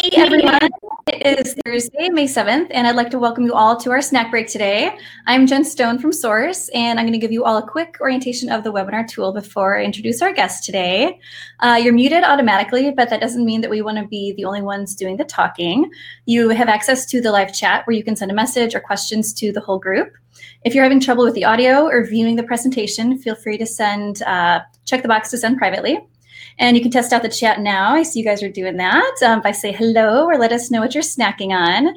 Hey everyone, it is Thursday, May 7th, and I'd like to welcome you all to our snack break today. I'm Jen Stone from Source, and I'm going to give you all a quick orientation of the webinar tool before I introduce our guest today. Uh, you're muted automatically, but that doesn't mean that we want to be the only ones doing the talking. You have access to the live chat where you can send a message or questions to the whole group. If you're having trouble with the audio or viewing the presentation, feel free to send, uh, check the box to send privately. And you can test out the chat now. I see you guys are doing that um, by say hello or let us know what you're snacking on.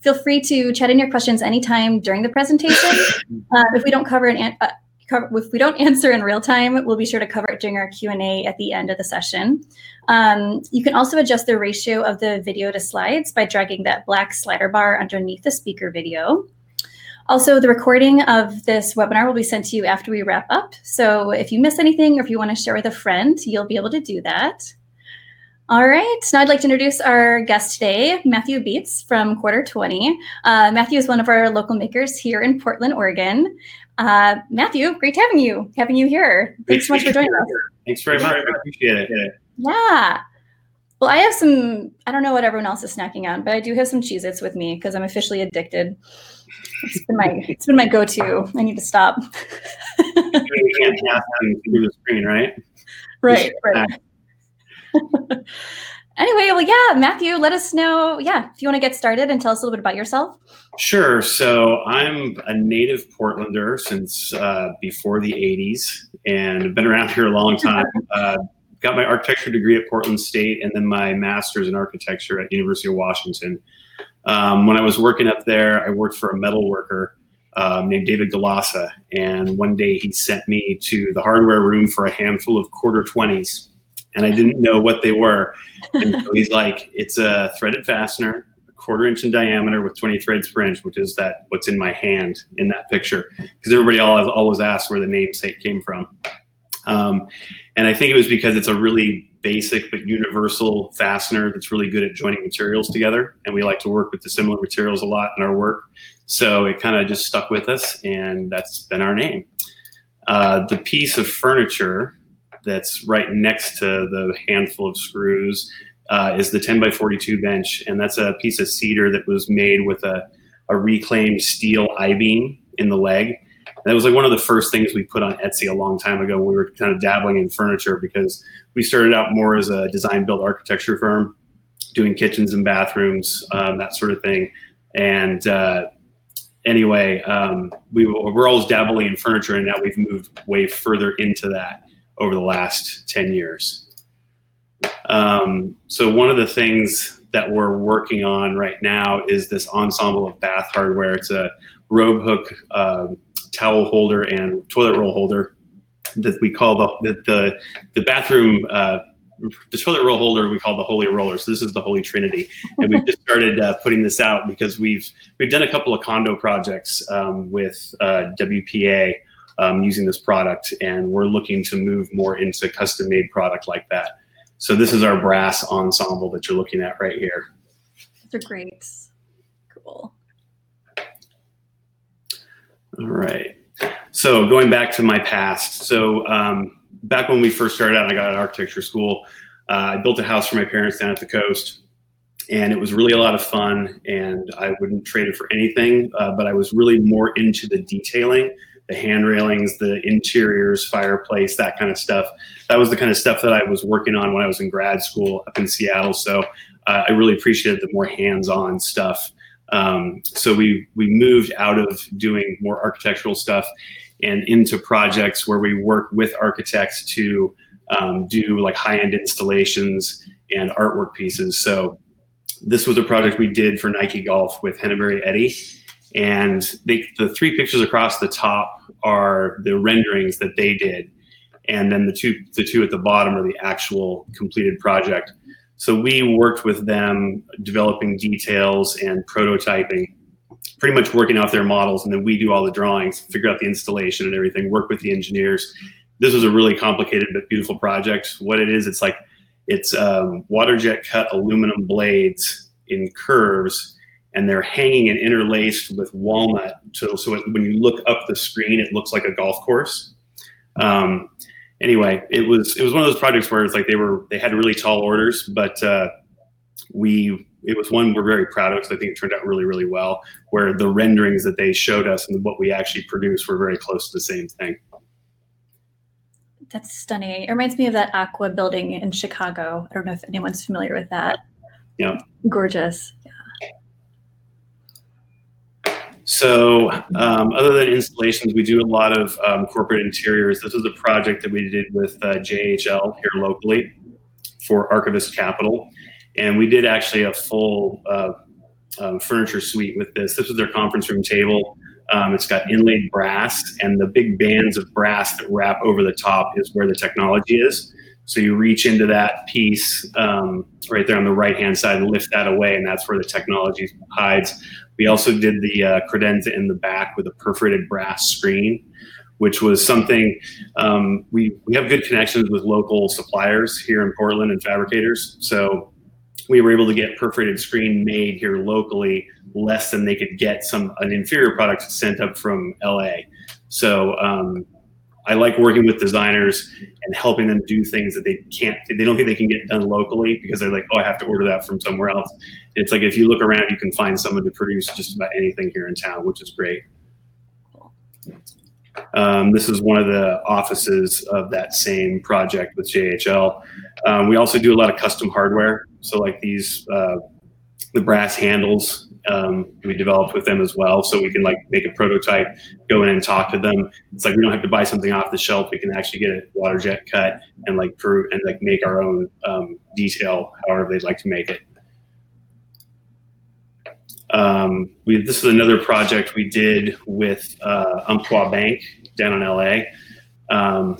Feel free to chat in your questions anytime during the presentation. Uh, if we don't cover an uh, if we don't answer in real time, we'll be sure to cover it during our Q&A at the end of the session. Um, you can also adjust the ratio of the video to slides by dragging that black slider bar underneath the speaker video. Also, the recording of this webinar will be sent to you after we wrap up. So if you miss anything or if you want to share with a friend, you'll be able to do that. All right, now I'd like to introduce our guest today, Matthew Bietz from Quartertwenty. Uh, Matthew is one of our local makers here in Portland, Oregon. Uh, Matthew, great having you, having you here. Thanks so much for joining us. Thanks very much. I appreciate it. Yeah. Well, I have some, I don't know what everyone else is snacking on, but I do have some Cheez Its with me because I'm officially addicted. It's been my it's been my go-to. I need to stop. you can't pass through the screen, right? Right, right. anyway, well, yeah, Matthew, let us know. Yeah, if you want to get started and tell us a little bit about yourself. Sure. So I'm a native Portlander since uh, before the 80s and I've been around here a long time. Uh, got my architecture degree at Portland State and then my master's in architecture at University of Washington. Um, when I was working up there, I worked for a metal worker um, named David Galassa. And one day he sent me to the hardware room for a handful of quarter 20s. And I didn't know what they were. And so he's like, it's a threaded fastener, a quarter inch in diameter with 20 threads per inch, which is that what's in my hand in that picture. Because everybody always, always asks where the namesake came from. Um, and I think it was because it's a really basic but universal fastener that's really good at joining materials together. And we like to work with the similar materials a lot in our work. So it kind of just stuck with us, and that's been our name. Uh, the piece of furniture that's right next to the handful of screws uh, is the 10 by 42 bench. And that's a piece of cedar that was made with a, a reclaimed steel I beam in the leg that was like one of the first things we put on Etsy a long time ago. when We were kind of dabbling in furniture because we started out more as a design build architecture firm, doing kitchens and bathrooms, um, that sort of thing. And uh, anyway, um, we we're always dabbling in furniture, and now we've moved way further into that over the last ten years. Um, so one of the things that we're working on right now is this ensemble of bath hardware. It's a robe hook um, towel holder and toilet roll holder that we call the the the bathroom uh, the toilet roll holder we call the holy roller. So this is the holy trinity, and we've just started uh, putting this out because we've we've done a couple of condo projects um, with uh, WPA um, using this product, and we're looking to move more into custom made product like that. So this is our brass ensemble that you're looking at right here. They're great. Cool. All right. So going back to my past. So um, back when we first started out, I got an architecture school. Uh, I built a house for my parents down at the coast, and it was really a lot of fun. And I wouldn't trade it for anything. Uh, but I was really more into the detailing, the hand railings, the interiors, fireplace, that kind of stuff. That was the kind of stuff that I was working on when I was in grad school up in Seattle. So uh, I really appreciated the more hands-on stuff. Um, so we we moved out of doing more architectural stuff and into projects where we work with architects to um, do like high-end installations and artwork pieces. So this was a project we did for Nike Golf with Hennebery Eddy. And they, the three pictures across the top are the renderings that they did. And then the two, the two at the bottom are the actual completed project. So we worked with them developing details and prototyping, pretty much working off their models, and then we do all the drawings, figure out the installation and everything, work with the engineers. This was a really complicated but beautiful project. What it is, it's like it's um, water jet cut aluminum blades in curves, and they're hanging and interlaced with walnut. So, so when you look up the screen, it looks like a golf course. Um, anyway, it was it was one of those projects where it's like they were they had really tall orders, but uh, we it was one we're very proud of because I think it turned out really really well. Where the renderings that they showed us and what we actually produced were very close to the same thing. That's stunning. It reminds me of that Aqua building in Chicago. I don't know if anyone's familiar with that. Yeah. Gorgeous. So, um, other than installations, we do a lot of um, corporate interiors. This is a project that we did with uh, JHL here locally for Archivist Capital, and we did actually a full uh, um, furniture suite with this. This was their conference room table. Um, it's got inlaid brass, and the big bands of brass that wrap over the top is where the technology is. So you reach into that piece um, right there on the right hand side and lift that away, and that's where the technology hides. We also did the uh, credenza in the back with a perforated brass screen, which was something um, we, we have good connections with local suppliers here in Portland and fabricators. So we were able to get perforated screen made here locally less than they could get some an inferior product sent up from LA. So um, I like working with designers and helping them do things that they can't, they don't think they can get done locally because they're like, oh, I have to order that from somewhere else. It's like if you look around, you can find someone to produce just about anything here in town, which is great. Um, this is one of the offices of that same project with JHL. Um, we also do a lot of custom hardware. So, like these, uh, the brass handles um, we developed with them as well. So we can like make a prototype, go in and talk to them. It's like we don't have to buy something off the shelf. We can actually get a water jet cut and like prove and like make our own um, detail however they'd like to make it. Um, we, this is another project we did with uh, Umpqua Bank down in LA. Um,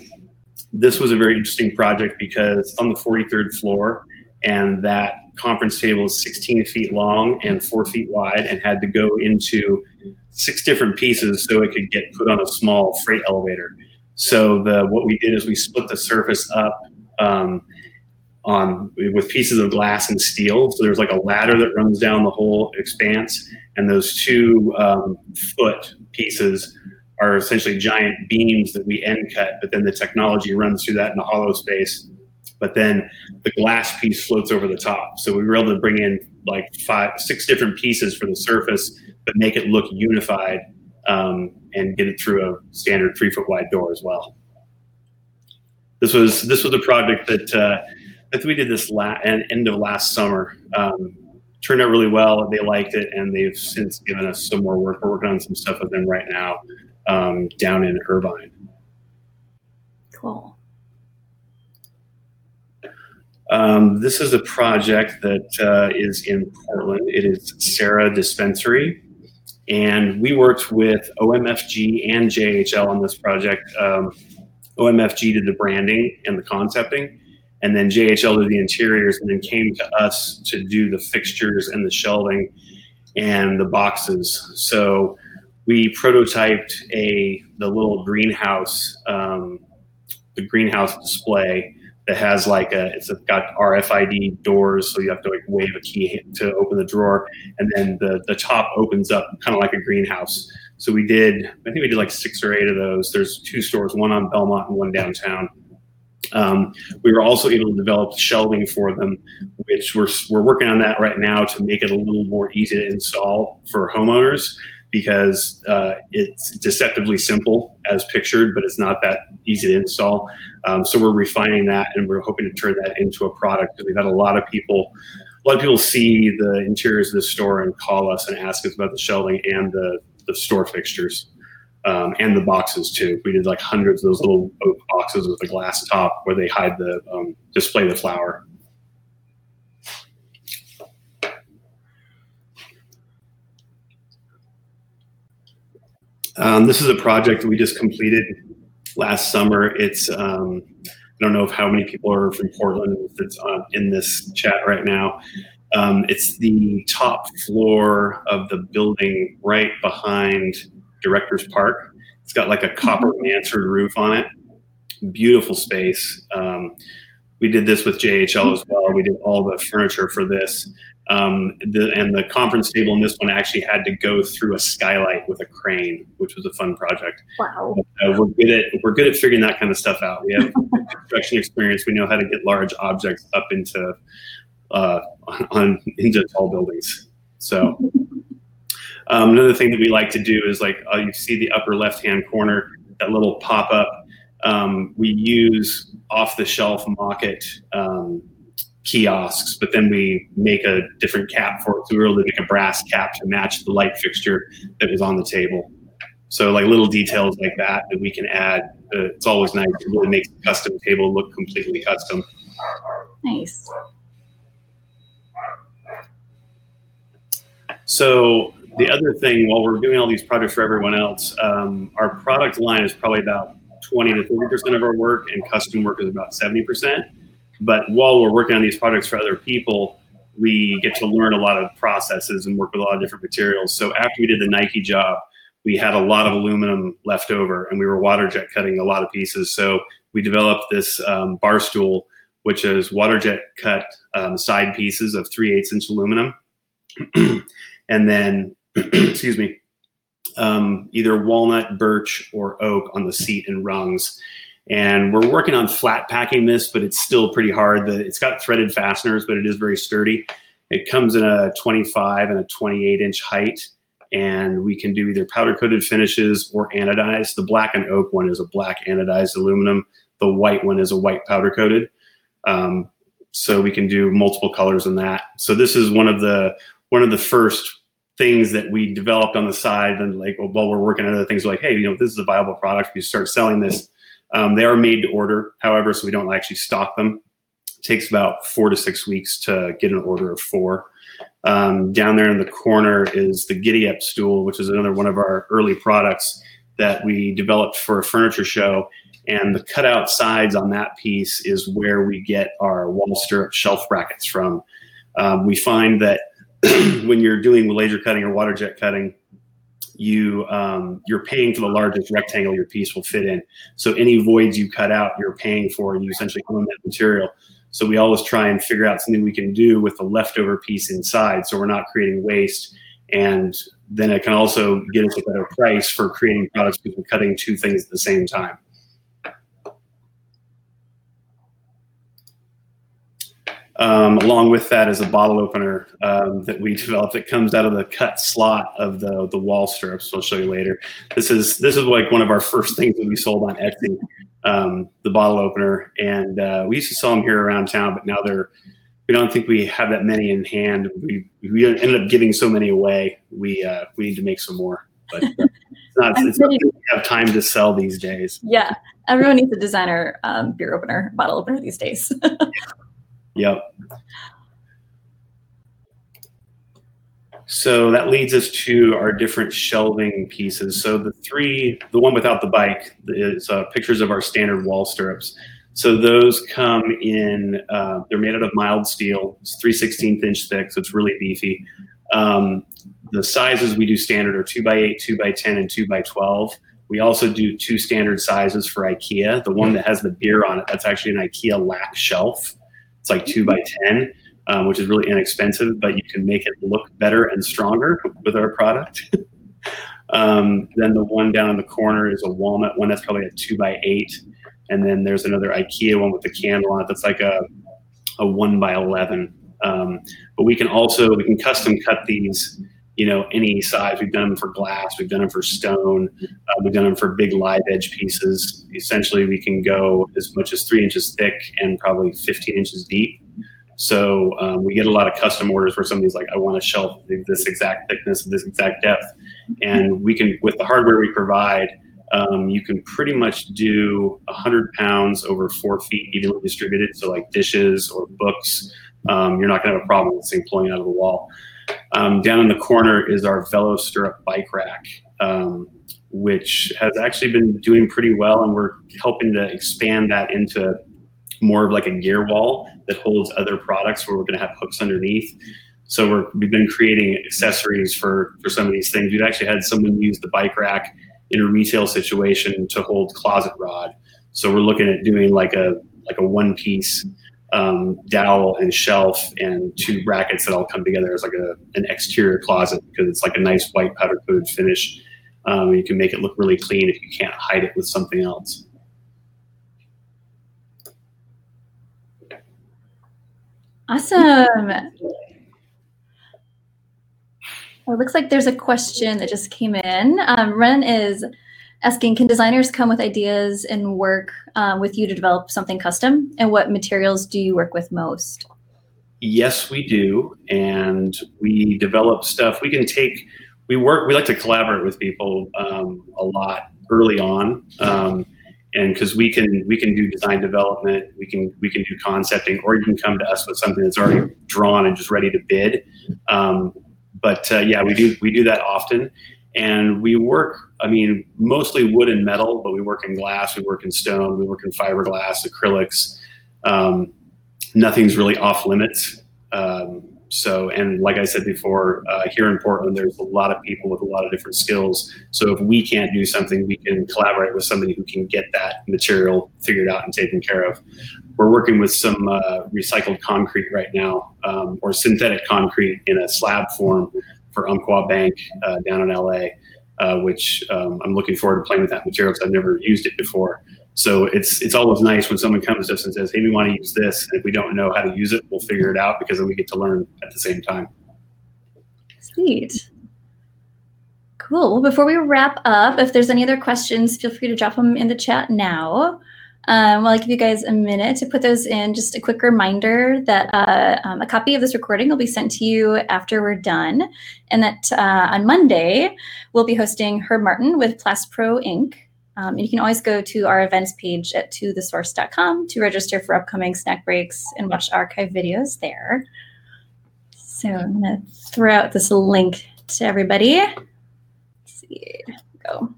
this was a very interesting project because on the 43rd floor, and that conference table is 16 feet long and four feet wide and had to go into six different pieces so it could get put on a small freight elevator. So the what we did is we split the surface up um, on with pieces of glass and steel. So there's like a ladder that runs down the whole expanse, and those two um, foot pieces are essentially giant beams that we end cut. But then the technology runs through that in a hollow space but then the glass piece floats over the top. So we were able to bring in like five, six different pieces for the surface, but make it look unified um, and get it through a standard three foot wide door as well. This was this was a project that uh, that we did this la- end of last summer. Um, turned out really well. They liked it, and they've since given us some more work. We're working on some stuff with them right now um, down in Irvine. Cool. Um, this is a project that uh, is in Portland. It is Serra Dispensary. And we worked with OMFG and JHL on this project. Um, OMFG did the branding and the concepting, and then JHL did the interiors, and then came to us to do the fixtures and the shelving and the boxes. So we prototyped a the little greenhouse, um, the greenhouse display that has like a it's got RFID doors, so you have to like wave a key to open the drawer, and then the the top opens up kind of like a greenhouse. So we did, I think we did like six or eight of those. There's two stores, one on Belmont and one downtown. Um, we were also able to develop shelving for them, which we're, we're working on that right now to make it a little more easy to install for homeowners because uh, it's deceptively simple as pictured, but it's not that easy to install. Um, so we're refining that, and we're hoping to turn that into a product because we've had a lot of people. A lot of people see the interiors of the store and call us and ask us about the shelving and the, the store fixtures um, and the boxes too. We did like hundreds of those little boxes with a glass top where they hide the um, display the flower. Um, this is a project we just completed last summer. It's um, I don't know if how many people are from Portland that's on, in this chat right now. Um, it's the top floor of the building right behind Directors Park. It's got like a copper mm-hmm. mansard roof on it. Beautiful space. Um, we did this with JHL as well. We did all the furniture for this. Um, the, and the conference table in this one actually had to go through a skylight with a crane, which was a fun project. Wow. Uh, we're good at we're good at figuring that kind of stuff out. We have construction experience. We know how to get large objects up into uh, on into tall buildings. So um, another thing that we like to do is like uh, you see the upper left hand corner, that little pop up. Um, we use off the shelf Mockett um, kiosks, but then we make a different cap for it. So we were able to make a brass cap to match the light fixture that was on the table. So like little details like that that we can add. Uh, it's always nice to really make the custom table look completely custom. Nice. So the other thing, while we're doing all these projects for everyone else, um, our product line is probably about 20 to 30 percent of our work, and custom work is about 70 percent. But while we're working on these projects for other people, we get to learn a lot of processes and work with a lot of different materials. So after we did the Nike job, we had a lot of aluminum left over, and we were water jet cutting a lot of pieces. So we developed this um, bar stool, which is water jet cut um, side pieces of 3 8 inch aluminum. and then excuse me, um, either walnut, birch, or oak on the seat and rungs. And we're working on flat packing this, but it's still pretty hard. The, it's got threaded fasteners, but it is very sturdy. It comes in a 25 and a 28 inch height, and we can do either powder coated finishes or anodized. The black and oak one is a black anodized aluminum. The white one is a white powder coated. Um, so we can do multiple colors in that. So this is one of the one of the first things that we developed on the side and like while we're working on other things. Like hey you know this is a viable product. We start selling this um, they are made to order. However so we don't actually stock them. It takes about four to six weeks to get an order of four. Um, down there in the corner is the giddy up stool which is another one of our early products that we developed for a furniture show. And the cutout sides on that piece is where we get our wall stirrup shelf brackets from. Um, we find that when you're doing laser cutting or water jet cutting, you um, you're paying for the largest rectangle your piece will fit in. So any voids you cut out, you're paying for, and you essentially own that material. So we always try and figure out something we can do with the leftover piece inside, so we're not creating waste. And then it can also get us a better price for creating products because we're cutting two things at the same time. Um, along with that is a bottle opener um, that we developed that comes out of the cut slot of the the wall stirrups. I'll show you later. This is this is like one of our first things that we sold on Etsy, um, the bottle opener, and uh, we used to sell them here around town, but now they're we don't think we have that many in hand. We we ended up giving so many away. We uh, we need to make some more, but. Uh, it's not, it's not we have time to sell these days. Yeah, everyone needs a designer um, beer opener, bottle opener these days. Yep. So that leads us to our different shelving pieces. So the three, the one without the bike is uh, pictures of our standard wall stirrups. So those come in, uh, they're made out of mild steel. It's 3 16th inch thick, so it's really beefy. Um, the sizes we do standard are 2 by 8 2 by 10 and 2 by 12 We also do two standard sizes for IKEA. The one that has the beer on it, that's actually an IKEA Lack shelf. It's like two by 10, um, which is really inexpensive, but you can make it look better and stronger with our product. um, then the one down in the corner is a walnut one that's probably a two by eight. And then there's another IKEA one with the candle on it that's like a, a one by 11. Um, but we can also, we can custom cut these you know any size. We've done them for glass we've done them for stone uh, we've done them for big live edge pieces. Essentially we can go as much as three inches thick and probably 15 inches deep. So um, we get a lot of custom orders where somebody's like i want a shelf this exact thickness this exact depth. And we can with the hardware we provide um, you can pretty much do 100 pounds over four feet evenly distributed. So like dishes or books um, you're not going to have a problem with this thing pulling out of the wall um, down in the corner is our Velo Stirrup bike rack, um, which has actually been doing pretty well, and we're helping to expand that into more of like a gear wall that holds other products where we're going to have hooks underneath. So we're, we've been creating accessories for for some of these things. We've actually had someone use the bike rack in a retail situation to hold closet rod. So we're looking at doing like a like a one piece um, dowel and shelf and two brackets that all come together as like a, an exterior closet because it's like a nice white powder coated finish. Um, you can make it look really clean if you can't hide it with something else. Awesome. Well, it looks like there's a question that just came in. Um, Ren is asking, can designers come with ideas and work uh, with you to develop something custom? And what materials do you work with most? Yes, we do. And we develop stuff. We can take, we work, we like to collaborate with people um, a lot early on. Um, and because we can we can do design development we can we can do concepting or you can come to us with something that's already drawn and just ready to bid um, but uh, yeah we do we do that often and we work i mean mostly wood and metal but we work in glass we work in stone we work in fiberglass acrylics um, nothing's really off limits um, so, and like I said before, uh, here in Portland, there's a lot of people with a lot of different skills. So if we can't do something, we can collaborate with somebody who can get that material figured out and taken care of. We're working with some uh, recycled concrete right now, um, or synthetic concrete in a slab form for Umpqua Bank uh, down in LA, uh, which um, I'm looking forward to playing with that material because I've never used it before. So it's it's always nice when someone comes to us and says, "Hey, we want to use this," and if we don't know how to use it, we'll figure it out because then we get to learn at the same time. Sweet. Cool. Well, before we wrap up, if there's any other questions, feel free to drop them in the chat now. Um, while I give you guys a minute to put those in, just a quick reminder that uh, um, a copy of this recording will be sent to you after we're done, and that uh, on Monday we'll be hosting Herb Martin with Plastpro Inc. Um, and you can always go to our events page at tothesource.com to register for upcoming snack breaks and watch archive videos there. So I'm going to throw out this link to everybody. Let's see, go.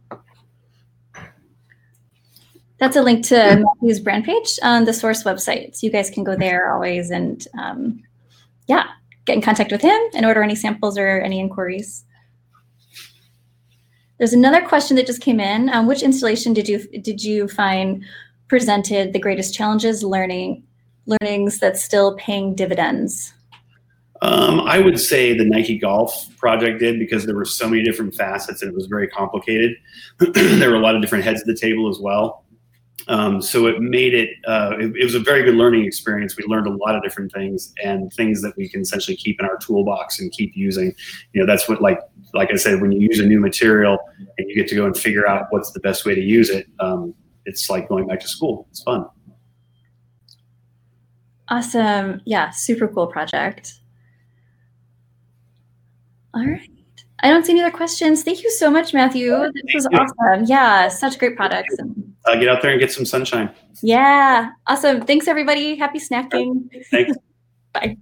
That's a link to Matthew's brand page on the source website. So you guys can go there always and um, yeah, get in contact with him and order any samples or any inquiries. There's another question that just came in. Um, which installation did you did you find presented the greatest challenges, learning learnings that's still paying dividends? Um, I would say the Nike Golf project did because there were so many different facets and it was very complicated. there were a lot of different heads of the table as well. Um, so it made it, uh, it, it, was a very good learning experience. We learned a lot of different things and things that we can essentially keep in our toolbox and keep using. You know, that's what like like I said, when you use a new material and you get to go and figure out what's the best way to use it, um, it's like going back to school. It's fun. Awesome. Yeah, super cool project. All right. I don't see any other questions. Thank you so much, Matthew. This was awesome. Yeah, such great products. Uh, get out there and get some sunshine. Yeah, awesome. Thanks, everybody. Happy snacking. Thanks. Bye.